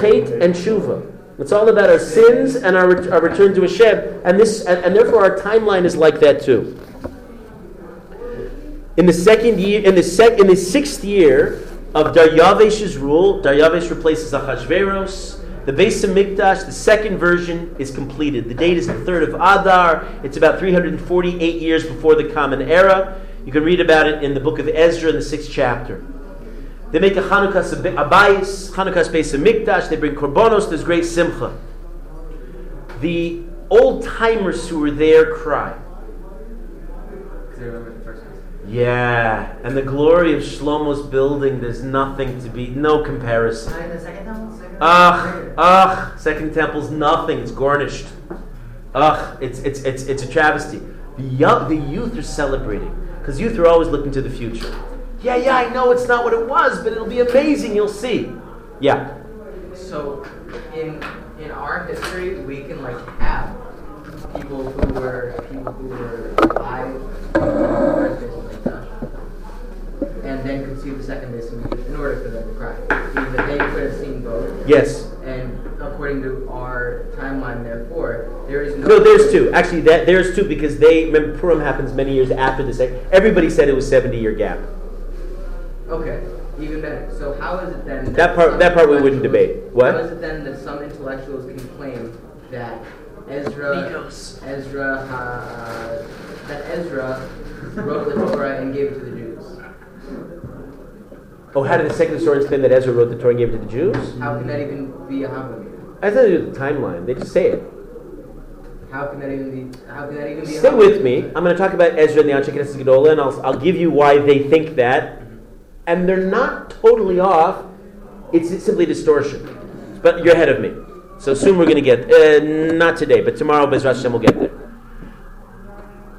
Chait and Shuva. It's all about our sins and our, our return to Hashem, and this, and, and, therefore our timeline is like that too. In the second year, in the sec, in the sixth year of Daryavesh's rule, Daryavesh replaces Achashveros. The of Mikdash, the second version, is completed. The date is the third of Adar. It's about 348 years before the Common Era. You can read about it in the book of Ezra in the sixth chapter. They make a Chanukas Habayis, Chanukah's Beis Mikdash. They bring korbanos. There's great simcha. The old timers who were there cry. Yeah, and the glory of Shlomo's building. There's nothing to be, no comparison. Ugh, ugh, Second Temple's nothing. It's garnished. Ugh, it's it's it's it's a travesty. The young, the youth are celebrating because youth are always looking to the future. Yeah, yeah, I know it's not what it was, but it'll be amazing. You'll see. Yeah. So, in in our history, we can like have people who were people who were alive and then see the second mission in order for them to cry. Because they could have seen both. Yes. And according to our timeline, therefore, there is no. No, there's two. Actually, that there's two because they remember Purim happens many years after the second. Everybody said it was seventy year gap. Okay, even better. So how is it then That part- that part we wouldn't debate. What? How is it then that some intellectuals can claim that Ezra, Nikos. Ezra, uh, that Ezra wrote the Torah and gave it to the Jews? Oh, how did the second historians claim that Ezra wrote the Torah and gave it to the Jews? How can that even be a Hava Amina? I thought it was the timeline. They just say it. How can that even be? How can that even be? a Stay with me. I'm going to talk about Ezra and the Anshe Knesset Gedola, and I'll, I'll give you why they think that. And they're not totally off. It's, it's simply distortion. But you're ahead of me. So soon we're going to get, uh, not today, but tomorrow, Bezrat Hashem, we'll get there.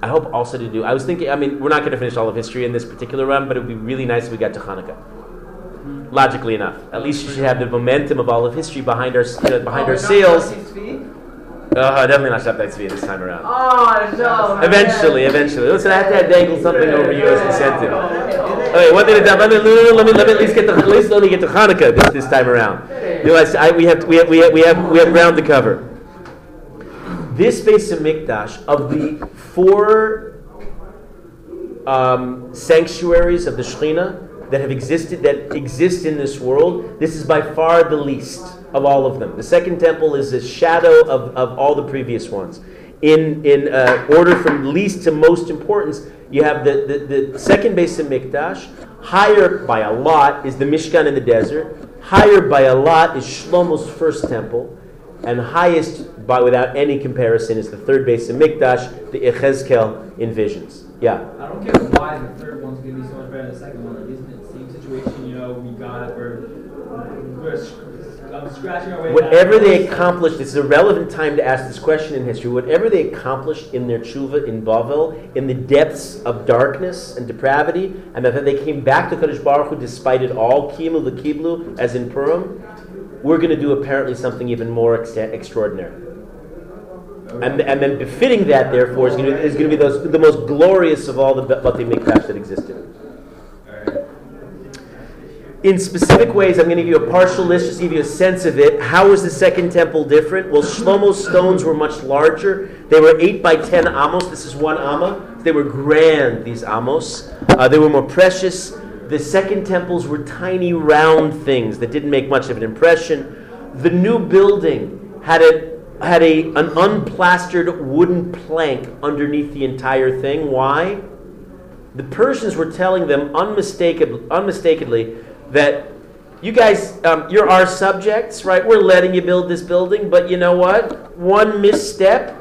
I hope also to do, I was thinking, I mean, we're not going to finish all of history in this particular run, but it would be really nice if we got to Hanukkah. Logically enough. At least you should have the momentum of all of history behind our, you know, behind Oh, our sails. Uh, definitely not Shabtai Tzvi this time around. Oh no! Eventually, eventually. Listen, I have to dangle something over you as incentive. Okay, one thing at a time. Let me, let me, let me at least get the, at least let me get to Hanukkah this, this time around. You know, I, I- we have we have we have we have we have ground to cover. This Beis Hamikdash of the four um, sanctuaries of the Shekhinah that have existed that exist in this world, this is by far the least of all of them. The second temple is a shadow of, of all the previous ones. In in uh, order from least to most importance, you have the, the, the second Beis Hamikdash. Higher by a lot is the Mishkan in the desert. Higher by a lot is Shlomo's first temple. And highest, by without any comparison, is the third Beis Hamikdash, the Echezkel in visions. Yeah. I don't care why the third one's gonna be so much better than the second one. Isn't it the same situation? You know, we got it. We're Whatever they accomplished, this is a relevant time to ask this question in history. Whatever they accomplished in their tshuva in Bavel, in the depths of darkness and depravity, and that they came back to Kadosh Baruch Hu despite it all, kimu the kiblu, as in Purim, we're going to do apparently something even more exa- extraordinary. And, and then befitting that, therefore, is going to, be those, the most glorious of all the Bati Mikdash that existed. In specific ways, I'm going to give you a partial list, just to give you a sense of it. How was the second temple different? Well, Shlomo's stones were much larger. They were 8 by 10 amos. This is one amma. They were grand, these amos. Uh, they were more precious. The second temples were tiny, round things that didn't make much of an impression. The new building had a had a, an unplastered wooden plank underneath the entire thing. Why? The Persians were telling them unmistakably, unmistakably that you guys, um, you're our subjects, right? We're letting you build this building, but you know what? One misstep,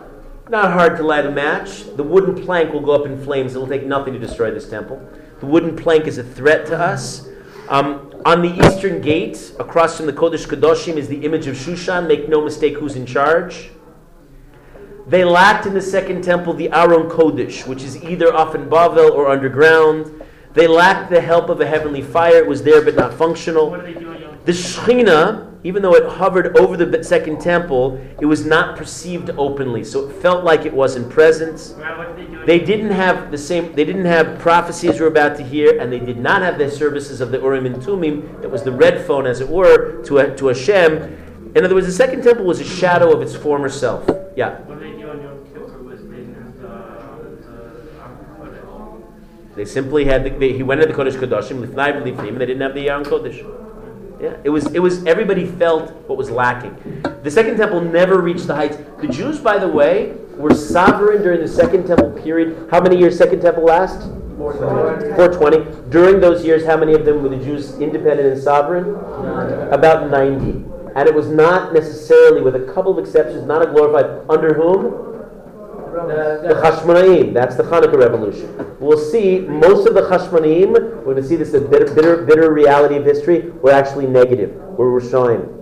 not hard to light a match. The wooden plank will go up in flames. It'll take nothing to destroy this temple. The wooden plank is a threat to us. Um, on the eastern gate, across from the Kodesh Kadoshim, is the image of Shushan. Make no mistake who's in charge. They lacked in the second temple the Aron Kodesh, which is either off in Bavel or underground. They lacked the help of a heavenly fire. It was there but not functional. What are they doing? on- The Shekhinah, even though it hovered over the second temple, it was not perceived openly. So it felt like it wasn't present. Well, What are they? They didn't have the same. They didn't have prophecies we're about to hear, and they did not have the services of the Urim and Tumim. That was the red phone, as it were, to to Hashem. In other words, the second temple was a shadow of its former self. Yeah, they simply had. The, they, he went to the Kodesh Kodashim, Lifnai Lifnim, and they didn't have the Aron Kodesh. Yeah, it was. It was. Everybody felt what was lacking. The second temple never reached the heights. The Jews, by the way, were sovereign during the second temple period. How many years second temple last? 420. During those years, how many of them were the Jews independent and sovereign? About 90. And it was not necessarily, with a couple of exceptions, not a glorified. Under whom? The Hashmonaim. That's the Hanukkah revolution. We'll see most of the Hashmonaim, we're going to see this bitter, bitter, bitter reality of history, were actually negative. We're showing.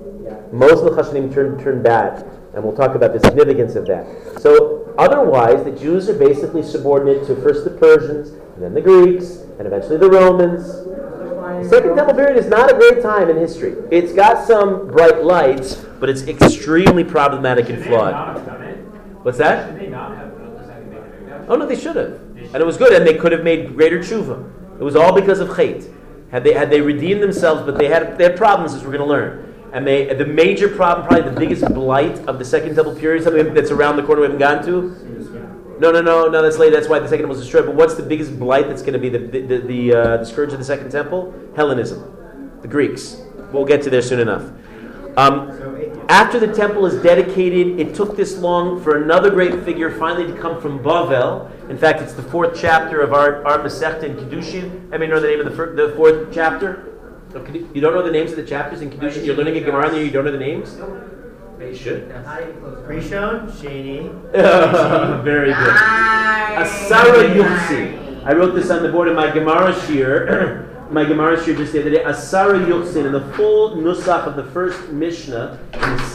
Most of the Hashmonaim turned, turned bad. And we'll talk about the significance of that. So, otherwise, the Jews are basically subordinate to first the Persians, and then the Greeks, and eventually the Romans. The Second Temple period is not a great time in history. It's got some bright lights, but it's extremely problematic and flawed. What's that? Should they not have built the second Beit HaMikdash? Oh no, they should have, and it was good, and they could have made greater tshuva. It was all because of chait. Had they had they redeemed themselves, but they had they had problems, as we're going to learn. And they, the major problem, probably the biggest blight of the Second Temple period, something that's around the corner we haven't gotten to. No, no, no, no. That's later. That's why the Second Temple was destroyed. But what's the biggest blight that's going to be the the the, the, uh, the scourge of the Second Temple? Hellenism, the Greeks. We'll get to there soon enough. Um, after the temple is dedicated, it took this long for another great figure finally to come from Bavel. In fact, it's the fourth chapter of our, our Masechta in Kiddushin. I mean, know the name of the, fir- the fourth chapter? You don't know the names of the chapters in Kiddushin? You're learning a Gemara and you don't know the names? You should. Rishon, Sheni, *laughs* Very good. Asara Yuchsin. I wrote this on the board in my Gemara shiur. *clears throat* my Gemara shiur just the other day. Asara Yuchsin. In the full nusach of the first Mishnah,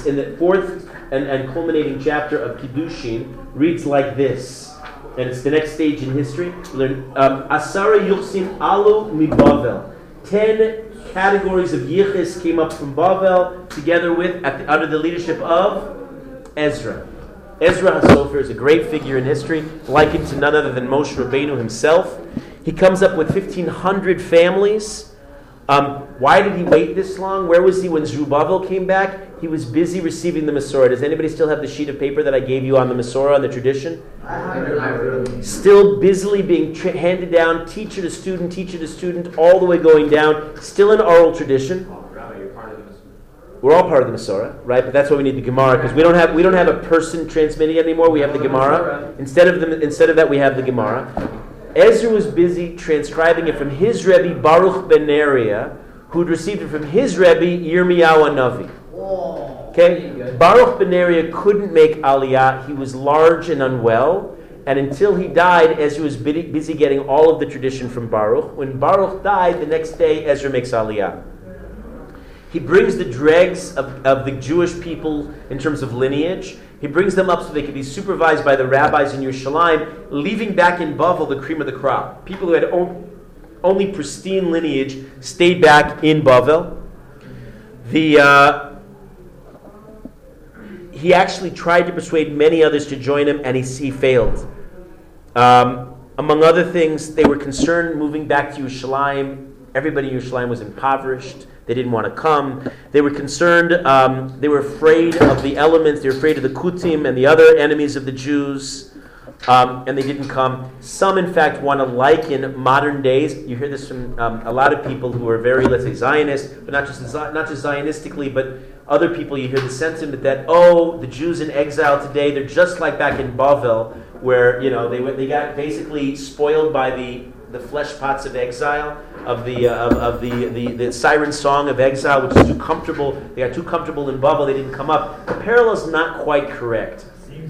in the fourth and, and culminating chapter of Kiddushin, reads like this. And it's the next stage in history. Learn um, Asara Yuchsin Alu Mibavel. Ten categories of yichis came up from Bavel together with, at the, under the leadership of Ezra. Ezra HaSofer is a great figure in history, likened to none other than Moshe Rabbeinu himself. He comes up with 1,500 families. Um, why did he wait this long? Where was he when Zerubbabel came back? He was busy receiving the Masorah. Does anybody still have the sheet of paper that I gave you on the Masorah, on the tradition? Still busily being tra- handed down, teacher to student, teacher to student, all the way going down. Still an oral tradition. We're all part of the Masorah, right? But that's why we need the Gemara because we don't have we don't have a person transmitting anymore. We have the Gemara. Instead of the, instead of that, we have the Gemara. Ezra was busy transcribing it from his Rebbe Baruch ben Neriah, who'd received it from his Rebbe Yirmiyahu Navi. Okay, Baruch ben Neriah couldn't make Aliyah. He was large and unwell, and until he died, Ezra was busy busy getting all of the tradition from Baruch. When Baruch died, the next day Ezra makes Aliyah. He brings the dregs of, of the Jewish people in terms of lineage. He brings them up so they can be supervised by the rabbis in Yerushalayim, leaving back in Bavel the cream of the crop. People who had only pristine lineage stayed back in Bavel. The, uh, he actually tried to persuade many others to join him, and he, he failed. Um, among other things, they were concerned moving back to Yerushalayim. Everybody in Yerushalayim was impoverished. They didn't want to come. They were concerned. Um, they were afraid of the elements. They were afraid of the Kutim and the other enemies of the Jews. Um, and they didn't come. Some, in fact, want to liken modern days. You hear this from um, a lot of people who are very, let's say, Zionist, but not just not just Zionistically, but other people. You hear the sentiment that oh, the Jews in exile today, they're just like back in Bavel, where you know they they got basically spoiled by the the flesh pots of exile, of the uh, of, of the, the the siren song of exile, which is too comfortable. They got too comfortable in Bavel. They didn't come up. The parallel is not quite correct.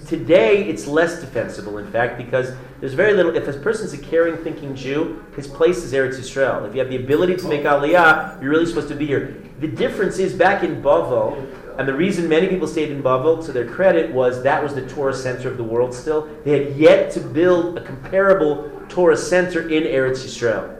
Today, it's less defensible, in fact, because there's very little. If a person's a caring, thinking Jew, his place is Eretz Yisrael. If you have the ability to make Aliyah, you're really supposed to be here. The difference is back in Bavel, and the reason many people stayed in Bavel, to their credit, was that was the Torah center of the world still. They had yet to build a comparable Torah center in Eretz Yisrael.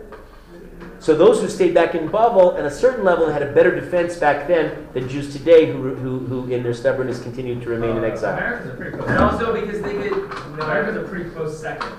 So those who stayed back in Bavel, at a certain level, had a better defense back then than Jews today, who, who, who in their stubbornness, continued to remain in exile. America's a pretty close. And also because they could. America's a pretty close second.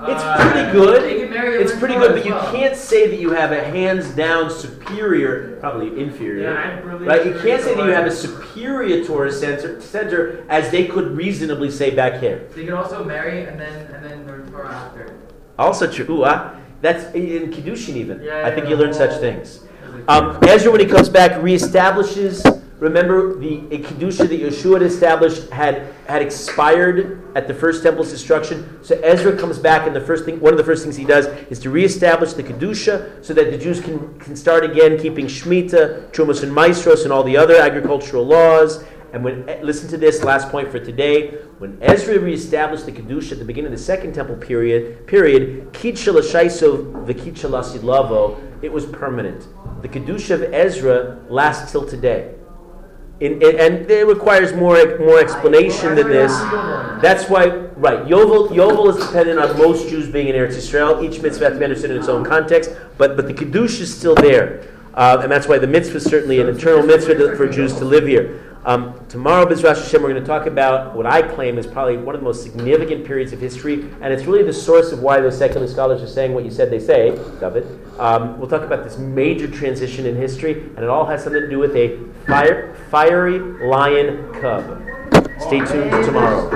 It's Uh, pretty good. They can marry It's pretty good, but you well. can't say that you have a hands down superior, probably inferior. Yeah, really Right? You can't say that you have a superior Torah center, center as they could reasonably say back here. They can also marry and then and then learn Torah after. Also true. Ooh, ah, that's in Kiddushin even. Yeah, I think yeah, you learn such things. Um, Ezra, when he comes back, reestablishes. Remember, the kedusha that Yeshua had established had had expired at the first temple's destruction. So Ezra comes back, and the first thing, one of the first things he does, is to reestablish the kedusha, so that the Jews can, can start again keeping shmita, trumas and maasros, and all the other agricultural laws. And when listen to this last point for today, when Ezra reestablished the kedusha at the beginning of the Second Temple period, period, v'kitcha l'asidlavo, it was permanent. The kedusha of Ezra lasts till today. In, in, and it requires more more explanation than this. That's why, right? Yovel, Yovel is dependent on most Jews being in Eretz Yisrael. Each mitzvah has to be understood in its own context, but but the kedusha is still there, uh, and that's why the mitzvah is certainly an eternal mitzvah to, for Jews to live here. Um, tomorrow, Bezras Hashem, we're going to talk about what I claim is probably one of the most significant periods of history, and it's really the source of why those secular scholars are saying what you said they say, David. Um, we'll talk about this major transition in history, and it all has something to do with a fire, fiery lion cub. Stay tuned tomorrow.